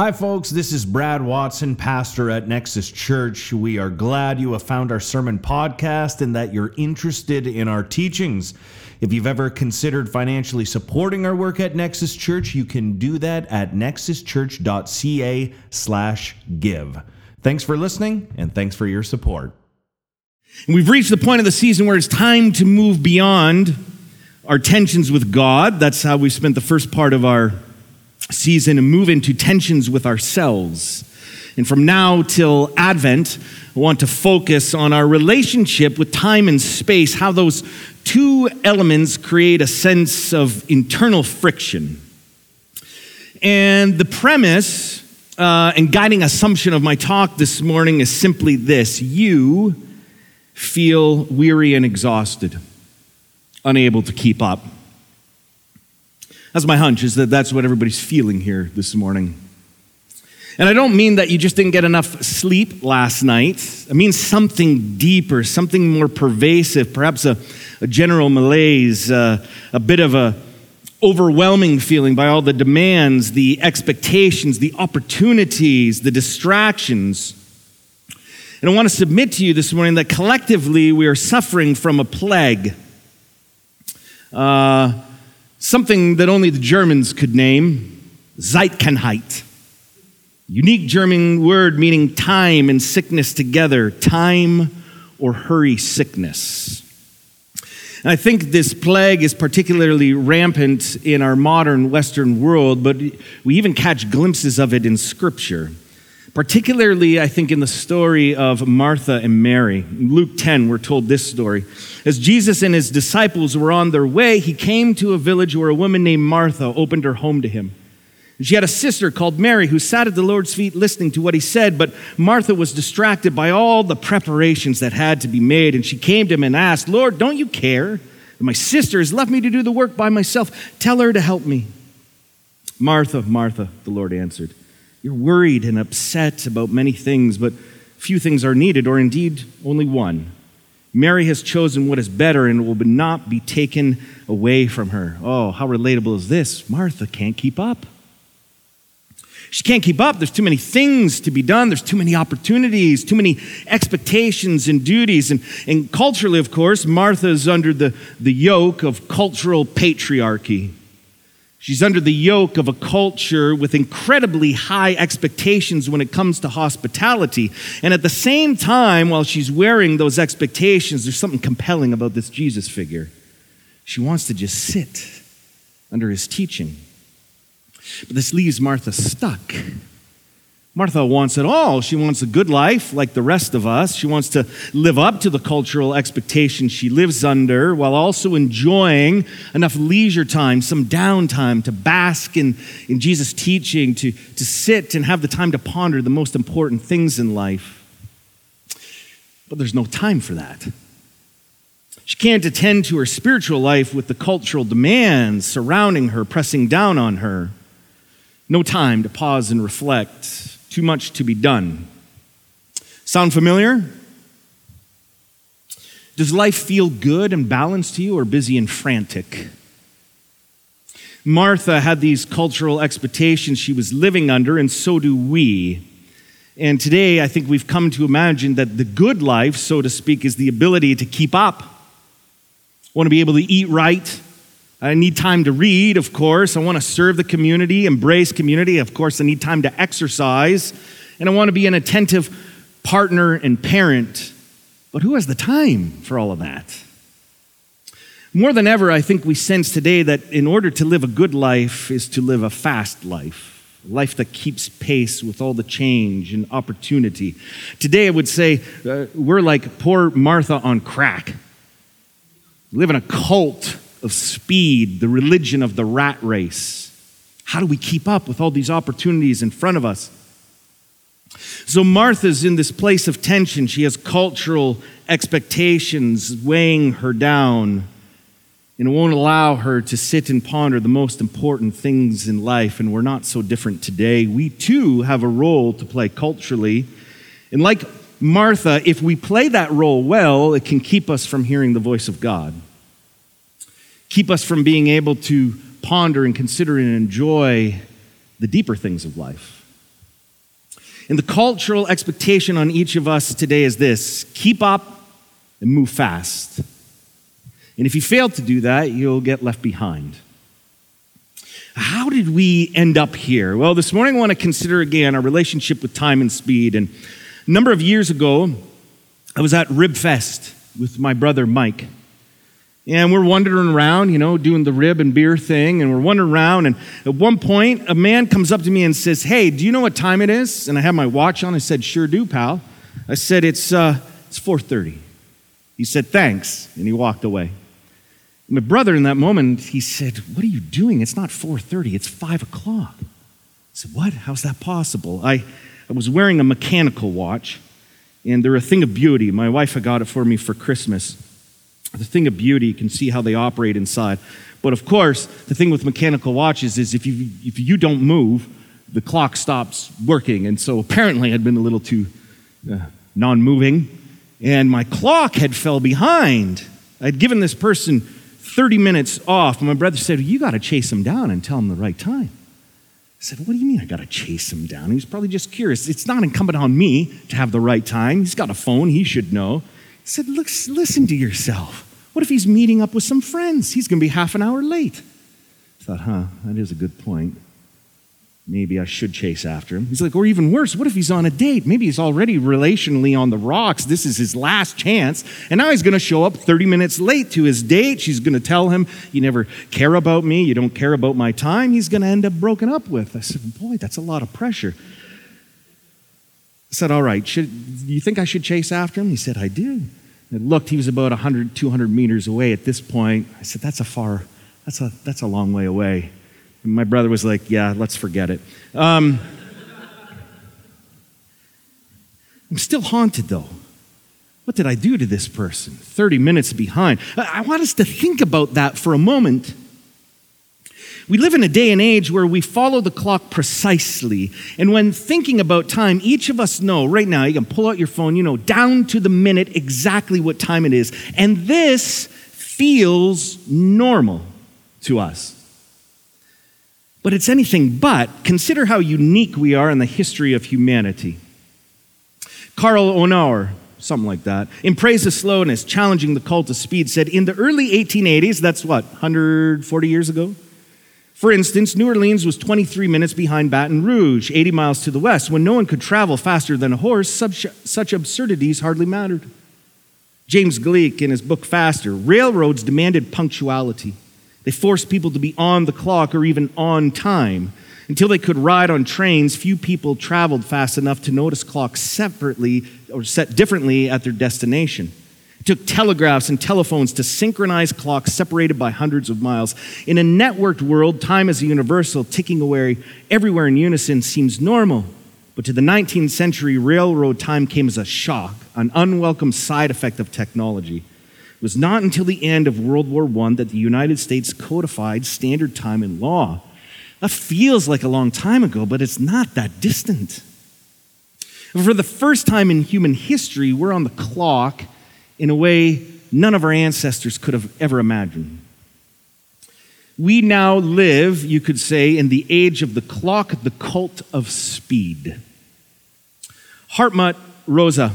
Hi, folks. This is Brad Watson, pastor at Nexus Church. We are glad you have found our sermon podcast and that you're interested in our teachings. If you've ever considered financially supporting our work at Nexus Church, you can do that at nexuschurch.ca/give. Thanks for listening and thanks for your support. We've reached the point of the season where it's time to move beyond our tensions with God. That's how we spent the first part of our season and move into tensions with ourselves. And from now till Advent, I want to focus on our relationship with time and space, how those two elements create a sense of internal friction. And the premise uh, and guiding assumption of my talk this morning is simply this you feel weary and exhausted, unable to keep up. That's my hunch, is that that's what everybody's feeling here this morning. And I don't mean that you just didn't get enough sleep last night. I mean something deeper, something more pervasive, perhaps a, a general malaise, uh, a bit of a overwhelming feeling by all the demands, the expectations, the opportunities, the distractions. And I want to submit to you this morning that collectively we are suffering from a plague. Uh, something that only the Germans could name Zeitkrankheit. Unique German word meaning time and sickness together, time or hurry sickness. And I think this plague is particularly rampant in our modern Western world, but we even catch glimpses of it in Scripture. Particularly, I think, in the story of Martha and Mary. In Luke 10, we're told this story. As Jesus and his disciples were on their way, he came to a village where a woman named Martha opened her home to him. She had a sister called Mary who sat at the Lord's feet listening to what he said, but Martha was distracted by all the preparations that had to be made. And she came to him and asked, Lord, don't you care that my sister has left me to do the work by myself? Tell her to help me. Martha, Martha, the Lord answered. You're worried and upset about many things, but few things are needed, or indeed only one. Mary has chosen what is better and will not be taken away from her. Oh, how relatable is this? Martha can't keep up. She can't keep up. There's too many things to be done. There's too many opportunities, too many expectations and duties. And, and culturally, of course, Martha is under the, the yoke of cultural patriarchy. She's under the yoke of a culture with incredibly high expectations when it comes to hospitality. And at the same time, while she's wearing those expectations, there's something compelling about this Jesus figure. She wants to just sit under his teaching. But this leaves Martha stuck. Martha wants it all. She wants a good life like the rest of us. She wants to live up to the cultural expectations she lives under while also enjoying enough leisure time, some downtime to bask in, in Jesus' teaching, to, to sit and have the time to ponder the most important things in life. But there's no time for that. She can't attend to her spiritual life with the cultural demands surrounding her, pressing down on her. No time to pause and reflect too much to be done. Sound familiar? Does life feel good and balanced to you or busy and frantic? Martha had these cultural expectations she was living under, and so do we. And today, I think we've come to imagine that the good life, so to speak, is the ability to keep up. Want to be able to eat right, I need time to read, of course. I want to serve the community, embrace community. Of course, I need time to exercise. And I want to be an attentive partner and parent. But who has the time for all of that? More than ever, I think we sense today that in order to live a good life is to live a fast life, a life that keeps pace with all the change and opportunity. Today, I would say uh, we're like poor Martha on crack. We live in a cult of speed, the religion of the rat race. How do we keep up with all these opportunities in front of us? So Martha's in this place of tension. She has cultural expectations weighing her down, and won't allow her to sit and ponder the most important things in life. And we're not so different today. We too have a role to play culturally. And like Martha, if we play that role well, it can keep us from hearing the voice of God keep us from being able to ponder and consider and enjoy the deeper things of life. And the cultural expectation on each of us today is this keep up and move fast. And if you fail to do that, you'll get left behind. How did we end up here? Well, this morning I want to consider again our relationship with time and speed. And a number of years ago, I was at Ribfest with my brother Mike. And we're wandering around, you know, doing the rib and beer thing, and we're wandering around. And at one point, a man comes up to me and says, Hey, do you know what time it is? And I have my watch on. I said, Sure do, pal. I said, It's, uh, it's 4.30. He said, Thanks. And he walked away. My brother, in that moment, he said, What are you doing? It's not 4.30, it's 5 o'clock. I said, What? How's that possible? I, I was wearing a mechanical watch, and they're a thing of beauty. My wife had got it for me for Christmas the thing of beauty, you can see how they operate inside. But of course, the thing with mechanical watches is if you, if you don't move, the clock stops working. And so apparently I'd been a little too uh, non moving, and my clock had fell behind. I'd given this person 30 minutes off. My brother said, You got to chase him down and tell him the right time. I said, What do you mean I got to chase him down? He was probably just curious. It's not incumbent on me to have the right time. He's got a phone, he should know said, listen to yourself. What if he's meeting up with some friends? He's going to be half an hour late. I thought, huh, that is a good point. Maybe I should chase after him. He's like, or even worse, what if he's on a date? Maybe he's already relationally on the rocks. This is his last chance. And now he's going to show up 30 minutes late to his date. She's going to tell him, You never care about me. You don't care about my time. He's going to end up broken up with. I said, Boy, that's a lot of pressure. I said, All right, should, you think I should chase after him? He said, I do. I looked, he was about 100, 200 meters away at this point. I said, That's a far, that's a, that's a long way away. And my brother was like, Yeah, let's forget it. Um, I'm still haunted though. What did I do to this person? 30 minutes behind. I want us to think about that for a moment. We live in a day and age where we follow the clock precisely. And when thinking about time, each of us know right now, you can pull out your phone, you know, down to the minute exactly what time it is. And this feels normal to us. But it's anything but. Consider how unique we are in the history of humanity. Carl Honoré, something like that, in Praise of Slowness, challenging the cult of speed, said in the early 1880s, that's what, 140 years ago? For instance, New Orleans was 23 minutes behind Baton Rouge, 80 miles to the west. When no one could travel faster than a horse, such, such absurdities hardly mattered. James Gleick, in his book Faster, railroads demanded punctuality. They forced people to be on the clock or even on time. Until they could ride on trains, few people traveled fast enough to notice clocks separately or set differently at their destination. It took telegraphs and telephones to synchronize clocks separated by hundreds of miles. In a networked world, time is a universal, ticking away everywhere in unison seems normal. But to the 19th century, railroad time came as a shock, an unwelcome side effect of technology. It was not until the end of World War I that the United States codified standard time in law. That feels like a long time ago, but it's not that distant. For the first time in human history, we're on the clock in a way none of our ancestors could have ever imagined. We now live, you could say, in the age of the clock, the cult of speed. Hartmut Rosa,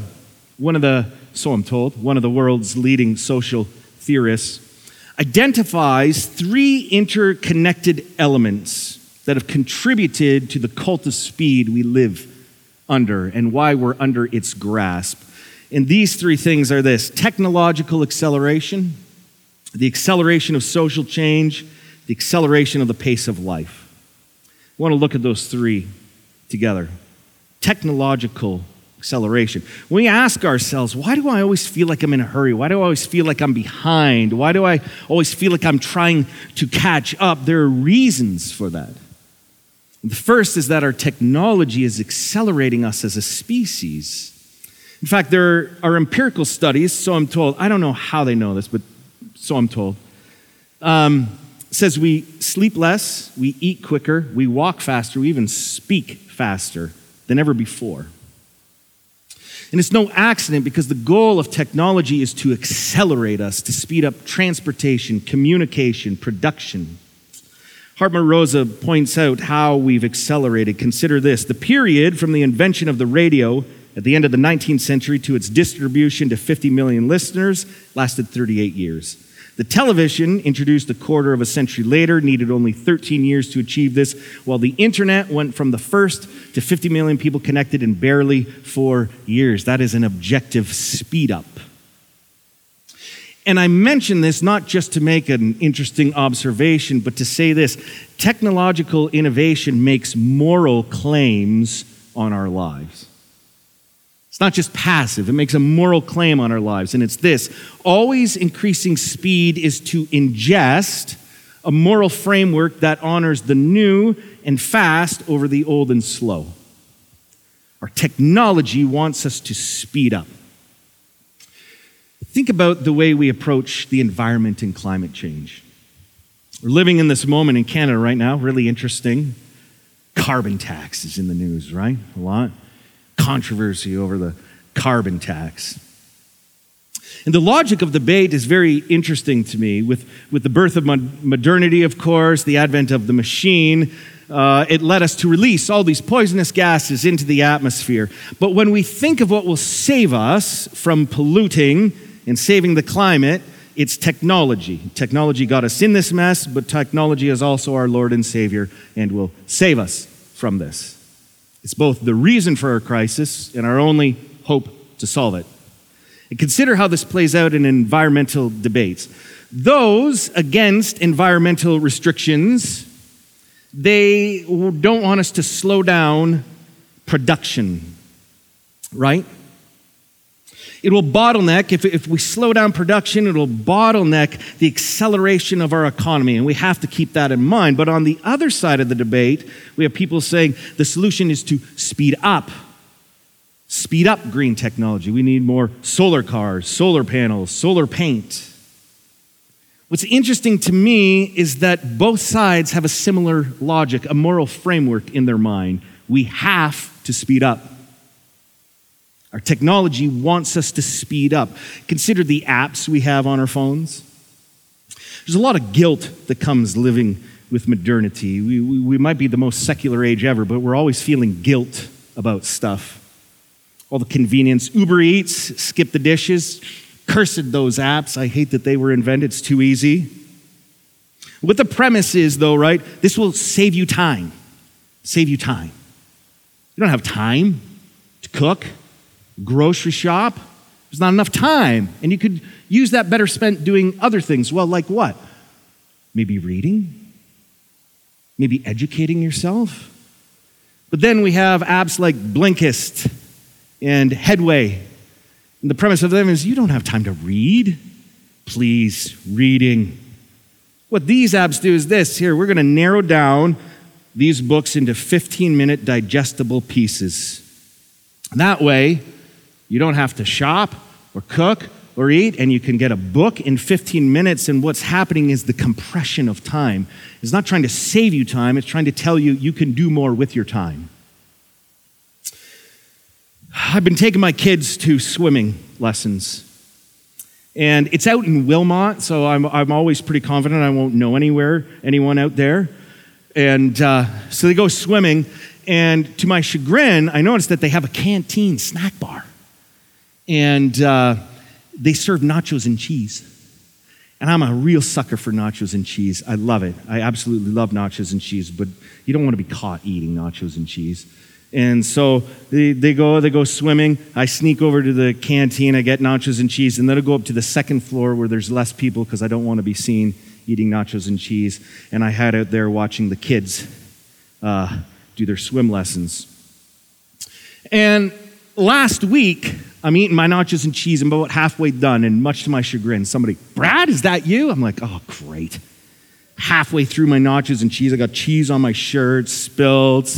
one of the, so I'm told, one of the world's leading social theorists, identifies three interconnected elements that have contributed to the cult of speed we live under and why we're under its grasp. And these three things are this technological acceleration, the acceleration of social change, the acceleration of the pace of life. I want to look at those three together. Technological acceleration. When we ask ourselves, why do I always feel like I'm in a hurry? Why do I always feel like I'm behind? Why do I always feel like I'm trying to catch up? There are reasons for that. The first is that our technology is accelerating us as a species. In fact, there are empirical studies, so I'm told. I don't know how they know this, but so I'm told. Um, says we sleep less, we eat quicker, we walk faster, we even speak faster than ever before. And it's no accident because the goal of technology is to accelerate us, to speed up transportation, communication, production. Hartmut Rosa points out how we've accelerated. Consider this the period from the invention of the radio at the end of the 19th century to its distribution to 50 million listeners lasted 38 years. The television, introduced a quarter of a century later, needed only 13 years to achieve this, while the internet went from the first to 50 million people connected in barely four years. That is an objective speed up. And I mention this not just to make an interesting observation, but to say this technological innovation makes moral claims on our lives. It's not just passive, it makes a moral claim on our lives. And it's this always increasing speed is to ingest a moral framework that honors the new and fast over the old and slow. Our technology wants us to speed up. Think about the way we approach the environment and climate change. We're living in this moment in Canada right now, really interesting. Carbon tax is in the news, right? A lot. Controversy over the carbon tax. And the logic of the debate is very interesting to me. With, with the birth of modernity, of course, the advent of the machine, uh, it led us to release all these poisonous gases into the atmosphere. But when we think of what will save us from polluting and saving the climate, it's technology. Technology got us in this mess, but technology is also our Lord and Savior and will save us from this. It's both the reason for our crisis and our only hope to solve it. And consider how this plays out in environmental debates. Those against environmental restrictions, they don't want us to slow down production, right? It will bottleneck, if, if we slow down production, it'll bottleneck the acceleration of our economy. And we have to keep that in mind. But on the other side of the debate, we have people saying the solution is to speed up. Speed up green technology. We need more solar cars, solar panels, solar paint. What's interesting to me is that both sides have a similar logic, a moral framework in their mind. We have to speed up. Our technology wants us to speed up. Consider the apps we have on our phones. There's a lot of guilt that comes living with modernity. We, we, we, might be the most secular age ever, but we're always feeling guilt about stuff. All the convenience. Uber Eats, skip the dishes. Cursed those apps. I hate that they were invented. It's too easy. What the premise is, though, right? This will save you time. Save you time. You don't have time to cook grocery shop. There's not enough time. And you could use that better spent doing other things. Well, like what? Maybe reading? Maybe educating yourself? But then we have apps like Blinkist and Headway. And the premise of them is you don't have time to read. Please, reading. What these apps do is this here, we're going to narrow down these books into 15 minute digestible pieces. That way, you don't have to shop or cook or eat, and you can get a book in 15 minutes. And what's happening is the compression of time. It's not trying to save you time, it's trying to tell you you can do more with your time. I've been taking my kids to swimming lessons. And it's out in Wilmot, so I'm, I'm always pretty confident I won't know anywhere, anyone out there. And uh, so they go swimming, and to my chagrin, I noticed that they have a canteen snack bar and uh, they serve nachos and cheese. And I'm a real sucker for nachos and cheese. I love it. I absolutely love nachos and cheese, but you don't want to be caught eating nachos and cheese. And so they, they go, they go swimming. I sneak over to the canteen, I get nachos and cheese, and then I go up to the second floor where there's less people because I don't want to be seen eating nachos and cheese. And I had out there watching the kids uh, do their swim lessons. And last week, I'm eating my nachos and cheese. I'm about halfway done, and much to my chagrin, somebody, Brad, is that you? I'm like, oh, great. Halfway through my nachos and cheese, I got cheese on my shirt, spilled.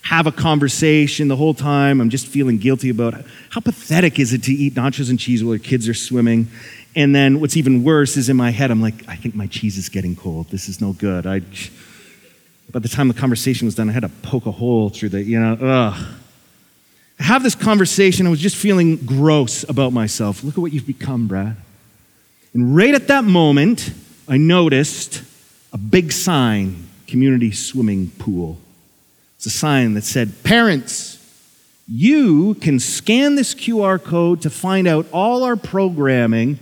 Have a conversation the whole time. I'm just feeling guilty about how pathetic is it to eat nachos and cheese while your kids are swimming. And then what's even worse is in my head, I'm like, I think my cheese is getting cold. This is no good. I, by the time the conversation was done, I had to poke a hole through the, you know, ugh have this conversation. I was just feeling gross about myself. Look at what you've become, Brad. And right at that moment, I noticed a big sign community swimming pool. It's a sign that said, Parents, you can scan this QR code to find out all our programming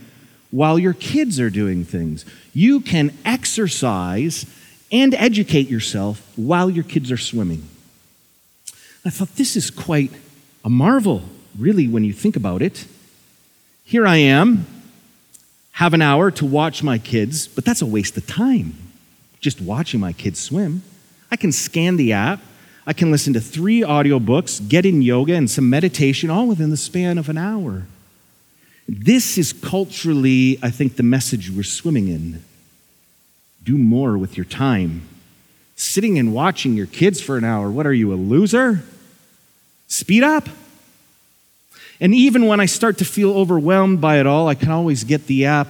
while your kids are doing things. You can exercise and educate yourself while your kids are swimming. I thought, this is quite a marvel, really, when you think about it. Here I am, have an hour to watch my kids, but that's a waste of time, just watching my kids swim. I can scan the app, I can listen to three audiobooks, get in yoga and some meditation, all within the span of an hour. This is culturally, I think, the message we're swimming in. Do more with your time. Sitting and watching your kids for an hour, what are you, a loser? Speed up. And even when I start to feel overwhelmed by it all, I can always get the app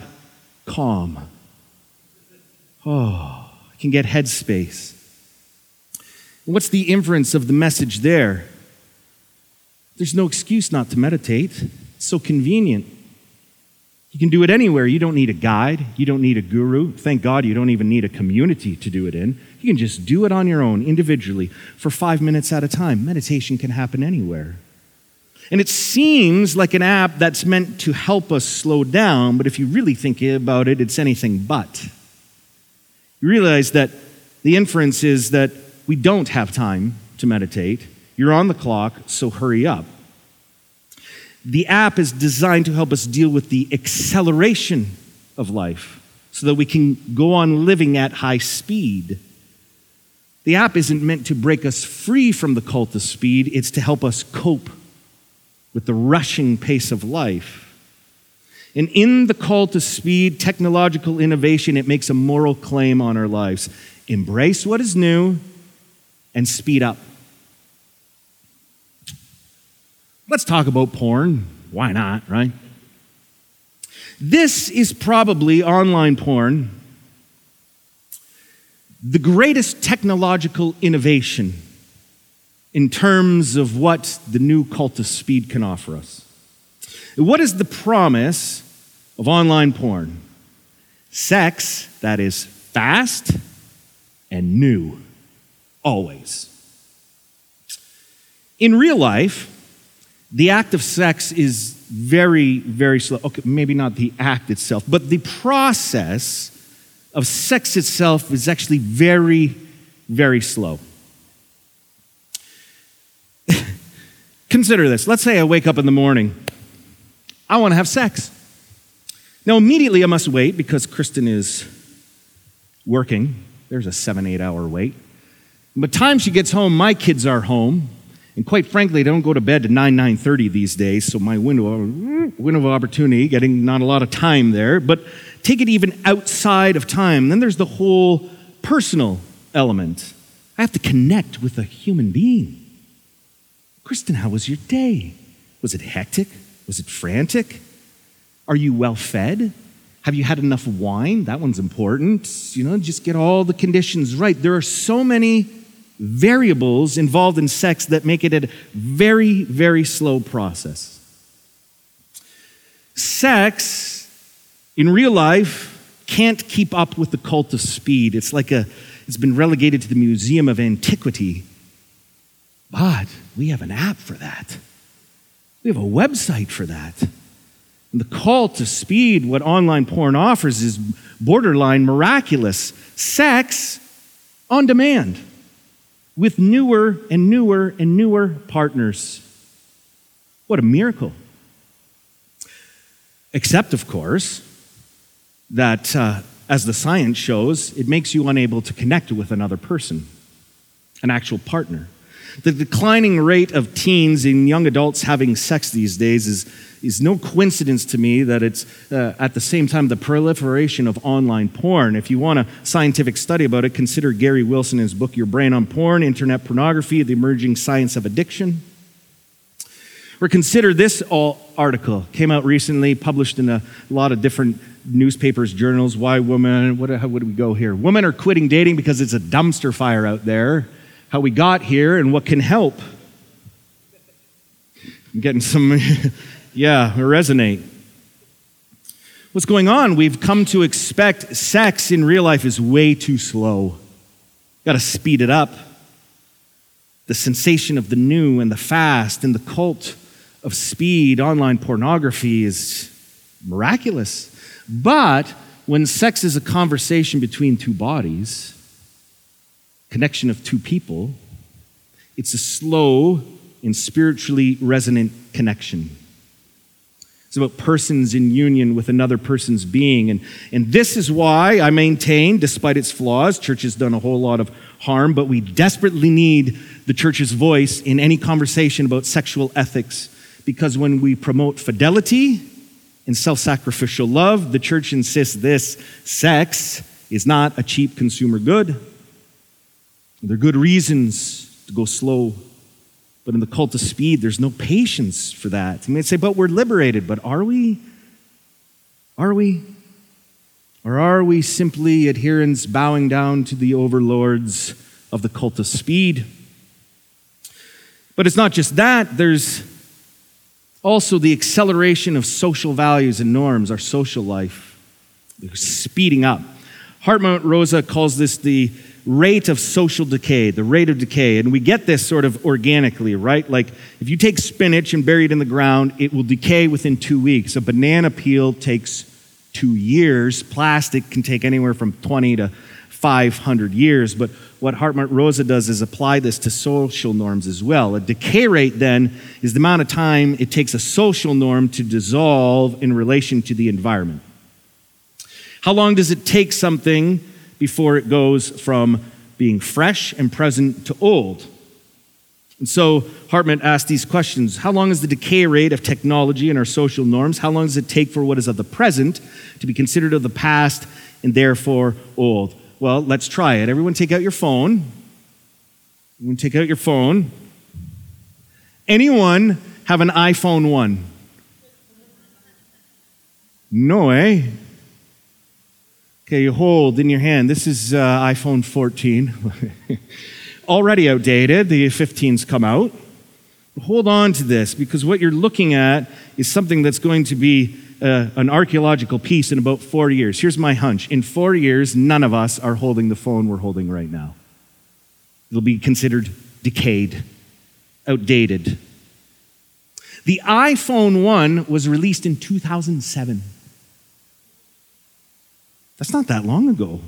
calm. Oh, I can get headspace. What's the inference of the message there? There's no excuse not to meditate. It's so convenient. You can do it anywhere. You don't need a guide. You don't need a guru. Thank God you don't even need a community to do it in. You can just do it on your own, individually, for five minutes at a time. Meditation can happen anywhere. And it seems like an app that's meant to help us slow down, but if you really think about it, it's anything but. You realize that the inference is that we don't have time to meditate. You're on the clock, so hurry up. The app is designed to help us deal with the acceleration of life so that we can go on living at high speed. The app isn't meant to break us free from the cult of speed, it's to help us cope with the rushing pace of life. And in the cult of speed, technological innovation, it makes a moral claim on our lives. Embrace what is new and speed up. Let's talk about porn. Why not, right? This is probably online porn, the greatest technological innovation in terms of what the new cult of speed can offer us. What is the promise of online porn? Sex that is fast and new, always. In real life, the act of sex is very, very slow. Okay, maybe not the act itself, but the process of sex itself is actually very, very slow. Consider this. Let's say I wake up in the morning. I want to have sex. Now, immediately I must wait because Kristen is working. There's a seven, eight hour wait. By the time she gets home, my kids are home. And quite frankly, I don't go to bed to 9, 9.30 these days, so my window, window of opportunity, getting not a lot of time there. But take it even outside of time. Then there's the whole personal element. I have to connect with a human being. Kristen, how was your day? Was it hectic? Was it frantic? Are you well fed? Have you had enough wine? That one's important. You know, just get all the conditions right. There are so many variables involved in sex that make it a very, very slow process. Sex in real life can't keep up with the cult of speed. It's like a, it's been relegated to the Museum of Antiquity. But we have an app for that. We have a website for that. And the call to speed, what online porn offers, is borderline miraculous. Sex on demand with newer and newer and newer partners. What a miracle. Except, of course, that uh, as the science shows, it makes you unable to connect with another person, an actual partner. The declining rate of teens and young adults having sex these days is, is no coincidence to me that it's uh, at the same time the proliferation of online porn. If you want a scientific study about it, consider Gary Wilson in his book, Your Brain on Porn Internet Pornography, The Emerging Science of Addiction. Or consider this article, came out recently, published in a lot of different newspapers, journals. Why women, what, how would we go here? Women are quitting dating because it's a dumpster fire out there how we got here and what can help. I'm getting some, yeah, resonate. What's going on? We've come to expect sex in real life is way too slow. Got to speed it up. The sensation of the new and the fast and the cult of speed, online pornography is miraculous. But when sex is a conversation between two bodies, connection of two people, it's a slow and spiritually resonant connection. It's about persons in union with another person's being. And, and this is why I maintain, despite its flaws, church has done a whole lot of harm, but we desperately need the church's voice in any conversation about sexual ethics. Because when we promote fidelity and self sacrificial love, the church insists this sex is not a cheap consumer good. There are good reasons to go slow but in the cult of speed, there's no patience for that. You may say, but we're liberated. But are we? Are we? Or are we simply adherents bowing down to the overlords of the cult of speed? But it's not just that, there's also the acceleration of social values and norms, our social life. They're speeding up. Hartmut Rosa calls this the rate of social decay, the rate of decay. And we get this sort of organically, right? Like if you take spinach and bury it in the ground, it will decay within two weeks. A banana peel takes two years. Plastic can take anywhere from 20 to 500 years. But what Hartmut Rosa does is apply this to social norms as well. A decay rate then is the amount of time it takes a social norm to dissolve in relation to the environment. How long does it take something before it goes from being fresh and present to old. And so Hartman asked these questions How long is the decay rate of technology and our social norms? How long does it take for what is of the present to be considered of the past and therefore old? Well, let's try it. Everyone take out your phone. Everyone take out your phone. Anyone have an iPhone 1? No, eh? Okay, you hold in your hand. This is uh, iPhone 14. Already outdated. The 15's come out. Hold on to this because what you're looking at is something that's going to be uh, an archaeological piece in about four years. Here's my hunch in four years, none of us are holding the phone we're holding right now. It'll be considered decayed, outdated. The iPhone 1 was released in 2007. That's not that long ago.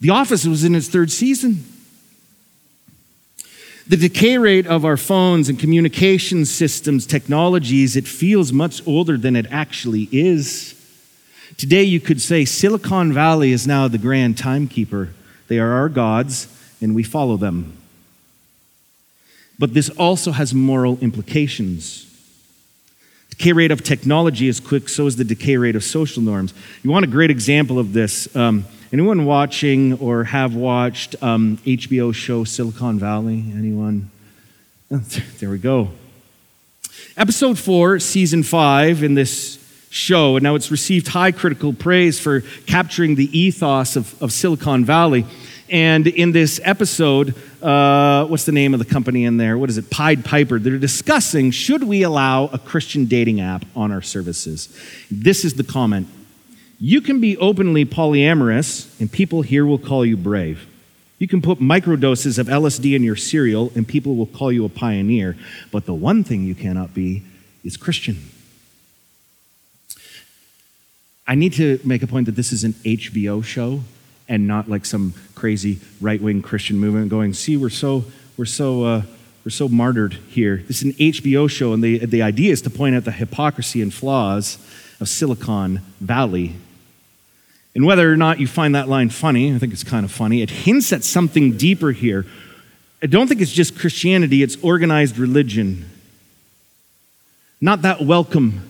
The Office was in its third season. The decay rate of our phones and communication systems, technologies, it feels much older than it actually is. Today, you could say Silicon Valley is now the grand timekeeper. They are our gods, and we follow them. But this also has moral implications decay rate of technology is quick, so is the decay rate of social norms. You want a great example of this? Um, anyone watching or have watched um, HBO show Silicon Valley? Anyone? Oh, there we go. Episode four, season five, in this show, and now it's received high critical praise for capturing the ethos of, of Silicon Valley. And in this episode, uh, what's the name of the company in there? What is it? Pied Piper. They're discussing should we allow a Christian dating app on our services? This is the comment You can be openly polyamorous, and people here will call you brave. You can put microdoses of LSD in your cereal, and people will call you a pioneer. But the one thing you cannot be is Christian. I need to make a point that this is an HBO show and not like some crazy right-wing Christian movement going, see, we're so, we're so, uh, we're so martyred here. This is an HBO show, and the, the idea is to point out the hypocrisy and flaws of Silicon Valley. And whether or not you find that line funny, I think it's kind of funny, it hints at something deeper here. I don't think it's just Christianity, it's organized religion. Not that welcome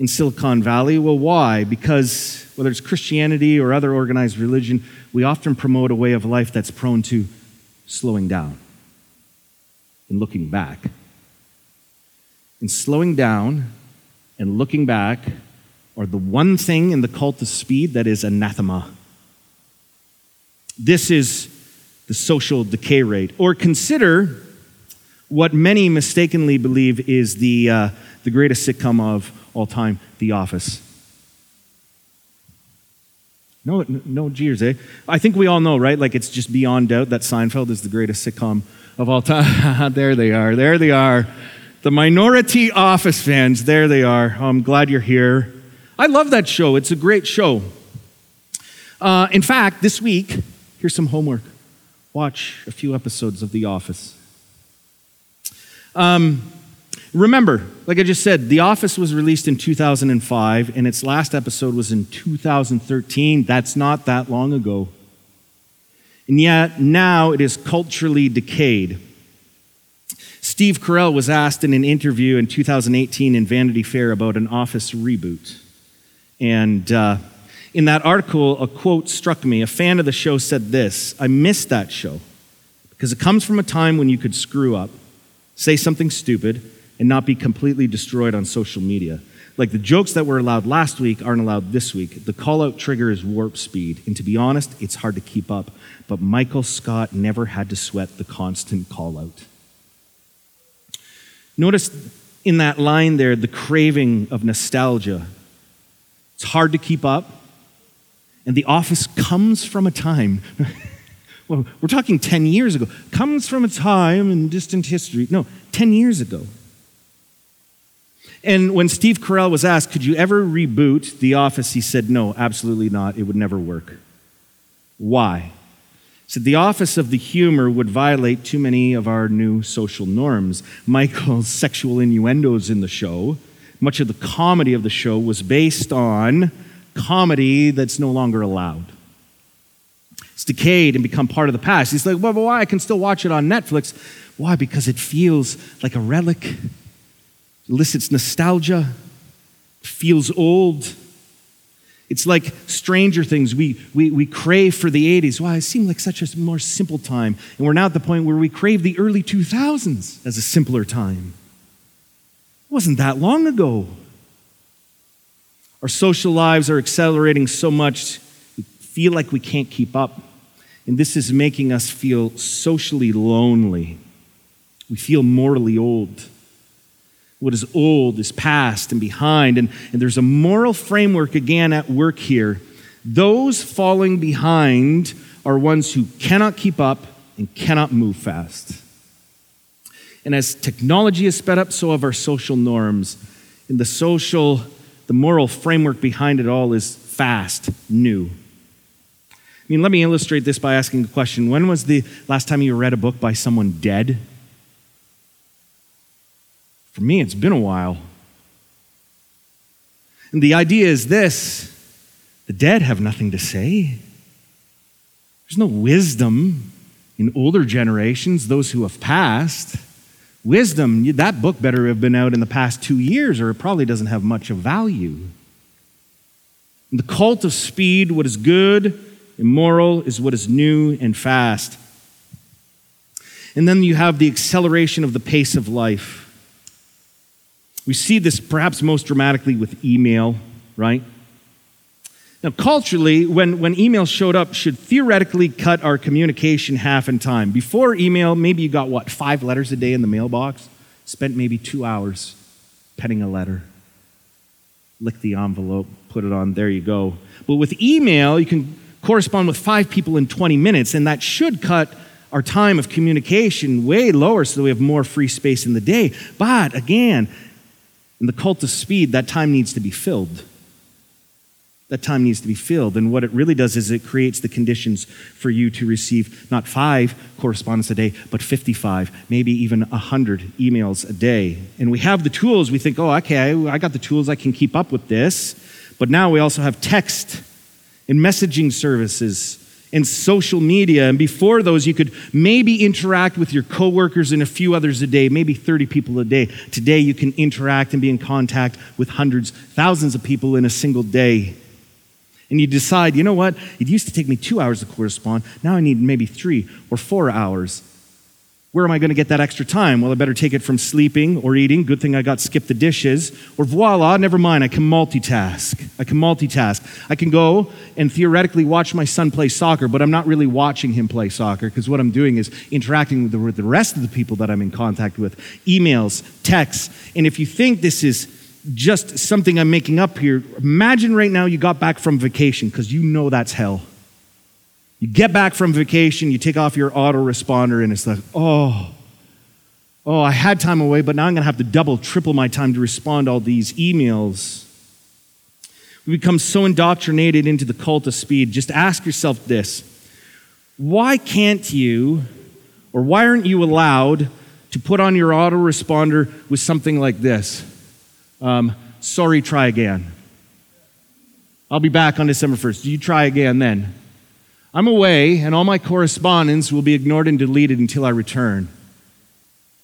in Silicon Valley. Well, why? Because whether it's Christianity or other organized religion, we often promote a way of life that's prone to slowing down and looking back. And slowing down and looking back are the one thing in the cult of speed that is anathema. This is the social decay rate. Or consider what many mistakenly believe is the, uh, the greatest sitcom of all time, The Office. No, no jeers, eh? I think we all know, right? Like it's just beyond doubt that Seinfeld is the greatest sitcom of all time. there they are. There they are. The minority office fans. There they are. I'm glad you're here. I love that show. It's a great show. Uh, in fact, this week, here's some homework. Watch a few episodes of The Office. Um, remember, like I just said, The Office was released in 2005, and its last episode was in 2013. That's not that long ago. And yet, now it is culturally decayed. Steve Carell was asked in an interview in 2018 in Vanity Fair about an Office reboot. And uh, in that article, a quote struck me. A fan of the show said this I missed that show because it comes from a time when you could screw up, say something stupid, and not be completely destroyed on social media. Like the jokes that were allowed last week aren't allowed this week. The call out trigger is warp speed. And to be honest, it's hard to keep up. But Michael Scott never had to sweat the constant call out. Notice in that line there the craving of nostalgia. It's hard to keep up. And The Office comes from a time, well, we're talking 10 years ago, comes from a time in distant history. No, 10 years ago. And when Steve Carell was asked, could you ever reboot The Office, he said, no, absolutely not. It would never work. Why? He said, the office of the humor would violate too many of our new social norms. Michael's sexual innuendos in the show, much of the comedy of the show was based on comedy that's no longer allowed. It's decayed and become part of the past. He's like, well, but why? I can still watch it on Netflix. Why? Because it feels like a relic elicits nostalgia, feels old. It's like Stranger Things. We, we, we crave for the 80s. Why? It seemed like such a more simple time. And we're now at the point where we crave the early 2000s as a simpler time. It wasn't that long ago. Our social lives are accelerating so much, we feel like we can't keep up. And this is making us feel socially lonely. We feel morally old. What is old is past and behind. And, and there's a moral framework again at work here. Those falling behind are ones who cannot keep up and cannot move fast. And as technology has sped up, so have our social norms. And the social, the moral framework behind it all is fast, new. I mean, let me illustrate this by asking a question. When was the last time you read a book by someone dead? For me, it's been a while. And the idea is this the dead have nothing to say. There's no wisdom in older generations, those who have passed. Wisdom, that book better have been out in the past two years, or it probably doesn't have much of value. In the cult of speed, what is good and moral is what is new and fast. And then you have the acceleration of the pace of life. We see this perhaps most dramatically with email, right? Now, culturally, when, when email showed up, should theoretically cut our communication half in time. Before email, maybe you got what, five letters a day in the mailbox? Spent maybe two hours penning a letter. Lick the envelope, put it on, there you go. But with email, you can correspond with five people in 20 minutes, and that should cut our time of communication way lower so that we have more free space in the day. But again, in the cult of speed, that time needs to be filled. That time needs to be filled. And what it really does is it creates the conditions for you to receive not five correspondence a day, but 55, maybe even 100 emails a day. And we have the tools. We think, oh, okay, I got the tools, I can keep up with this. But now we also have text and messaging services and social media. And before those, you could maybe interact with your coworkers and a few others a day, maybe 30 people a day. Today, you can interact and be in contact with hundreds, thousands of people in a single day. And you decide, you know what? It used to take me two hours to correspond. Now I need maybe three or four hours. Where am I going to get that extra time? Well, I better take it from sleeping or eating. Good thing I got skip the dishes. Or voila, never mind, I can multitask. I can multitask. I can go and theoretically watch my son play soccer, but I'm not really watching him play soccer because what I'm doing is interacting with the rest of the people that I'm in contact with emails, texts. And if you think this is just something I'm making up here. Imagine right now you got back from vacation because you know that's hell. You get back from vacation, you take off your autoresponder, and it's like, oh, oh, I had time away, but now I'm going to have to double, triple my time to respond to all these emails. We become so indoctrinated into the cult of speed. Just ask yourself this why can't you, or why aren't you allowed to put on your autoresponder with something like this? Um, sorry, try again. I'll be back on December 1st. Do you try again then? I'm away, and all my correspondence will be ignored and deleted until I return.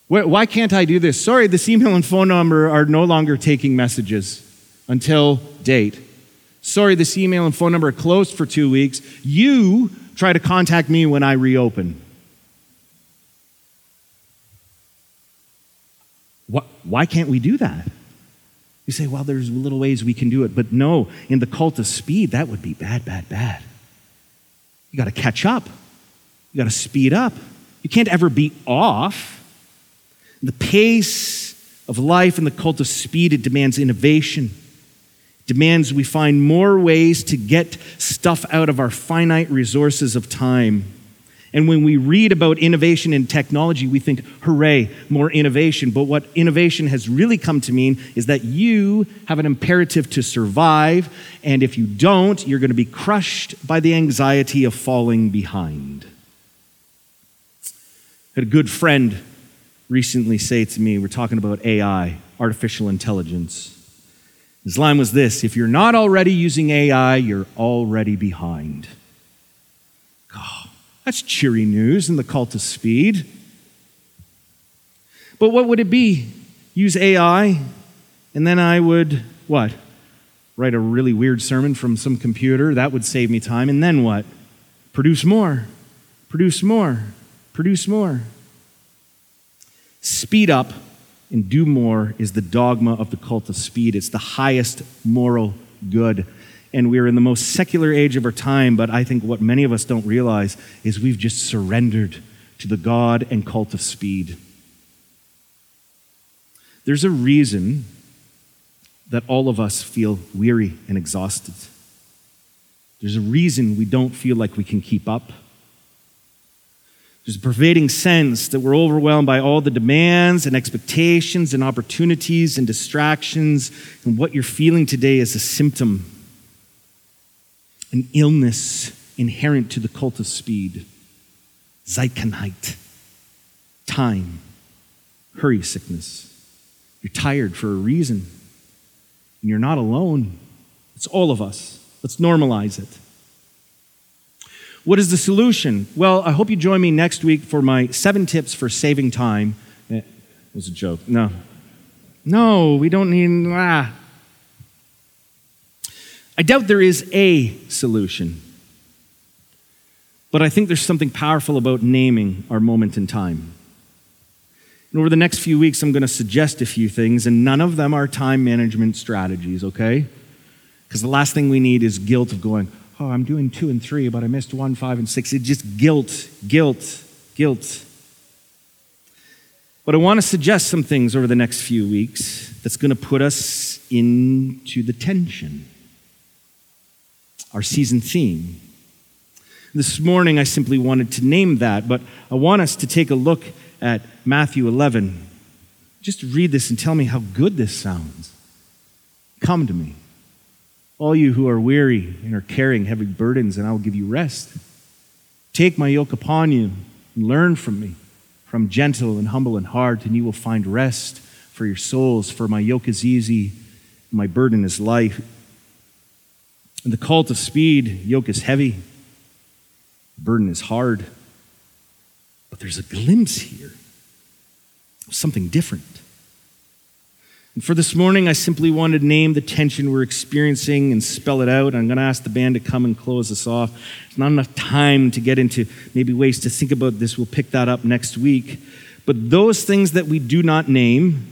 Why can't I do this? Sorry, this email and phone number are no longer taking messages until date. Sorry, this email and phone number are closed for two weeks. You try to contact me when I reopen. Why can't we do that? You say, well, there's little ways we can do it. But no, in the cult of speed, that would be bad, bad, bad. You got to catch up. You got to speed up. You can't ever be off. The pace of life and the cult of speed, it demands innovation. It demands we find more ways to get stuff out of our finite resources of time. And when we read about innovation in technology, we think, hooray, more innovation. But what innovation has really come to mean is that you have an imperative to survive. And if you don't, you're going to be crushed by the anxiety of falling behind. I had a good friend recently say to me, we're talking about AI, artificial intelligence. His line was this if you're not already using AI, you're already behind. That's cheery news in the cult of speed. But what would it be? Use AI, and then I would, what? Write a really weird sermon from some computer. That would save me time. And then what? Produce more, produce more, produce more. Speed up and do more is the dogma of the cult of speed. It's the highest moral good and we're in the most secular age of our time, but I think what many of us don't realize is we've just surrendered to the God and cult of speed. There's a reason that all of us feel weary and exhausted. There's a reason we don't feel like we can keep up. There's a pervading sense that we're overwhelmed by all the demands and expectations and opportunities and distractions, and what you're feeling today is a symptom an illness inherent to the cult of speed Zeitkrankheit, time, hurry sickness. You're tired for a reason, and you're not alone. It's all of us. Let's normalize it. What is the solution? Well, I hope you join me next week for my seven tips for saving time. Eh, it was a joke. No. No, we don't need. Ah, I doubt there is a solution. But I think there's something powerful about naming our moment in time. And over the next few weeks, I'm going to suggest a few things, and none of them are time management strategies, okay? Because the last thing we need is guilt of going, oh, I'm doing two and three, but I missed one, five, and six. It's just guilt, guilt, guilt. But I want to suggest some things over the next few weeks that's going to put us into the tension our season theme. This morning, I simply wanted to name that, but I want us to take a look at Matthew 11. Just read this and tell me how good this sounds. Come to me, all you who are weary and are carrying heavy burdens, and I will give you rest. Take my yoke upon you and learn from me, from gentle and humble in heart, and you will find rest for your souls. For my yoke is easy, my burden is light. In the cult of speed, yoke is heavy, burden is hard. But there's a glimpse here of something different. And for this morning, I simply wanted to name the tension we're experiencing and spell it out. I'm going to ask the band to come and close us off. There's not enough time to get into maybe ways to think about this. We'll pick that up next week. But those things that we do not name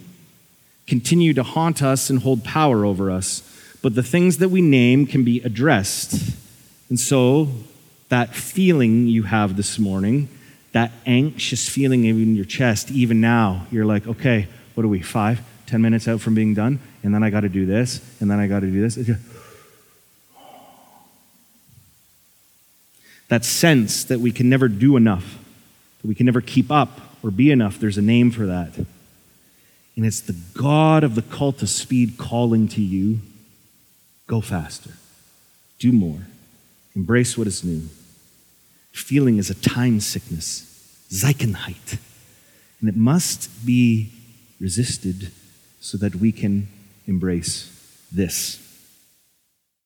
continue to haunt us and hold power over us but the things that we name can be addressed. And so, that feeling you have this morning, that anxious feeling in your chest, even now, you're like, okay, what are we, five, 10 minutes out from being done, and then I got to do this, and then I got to do this. That sense that we can never do enough, that we can never keep up or be enough, there's a name for that. And it's the God of the cult of speed calling to you go faster, do more, embrace what is new. Feeling is a time sickness, Zeitkrankheit, and it must be resisted so that we can embrace this.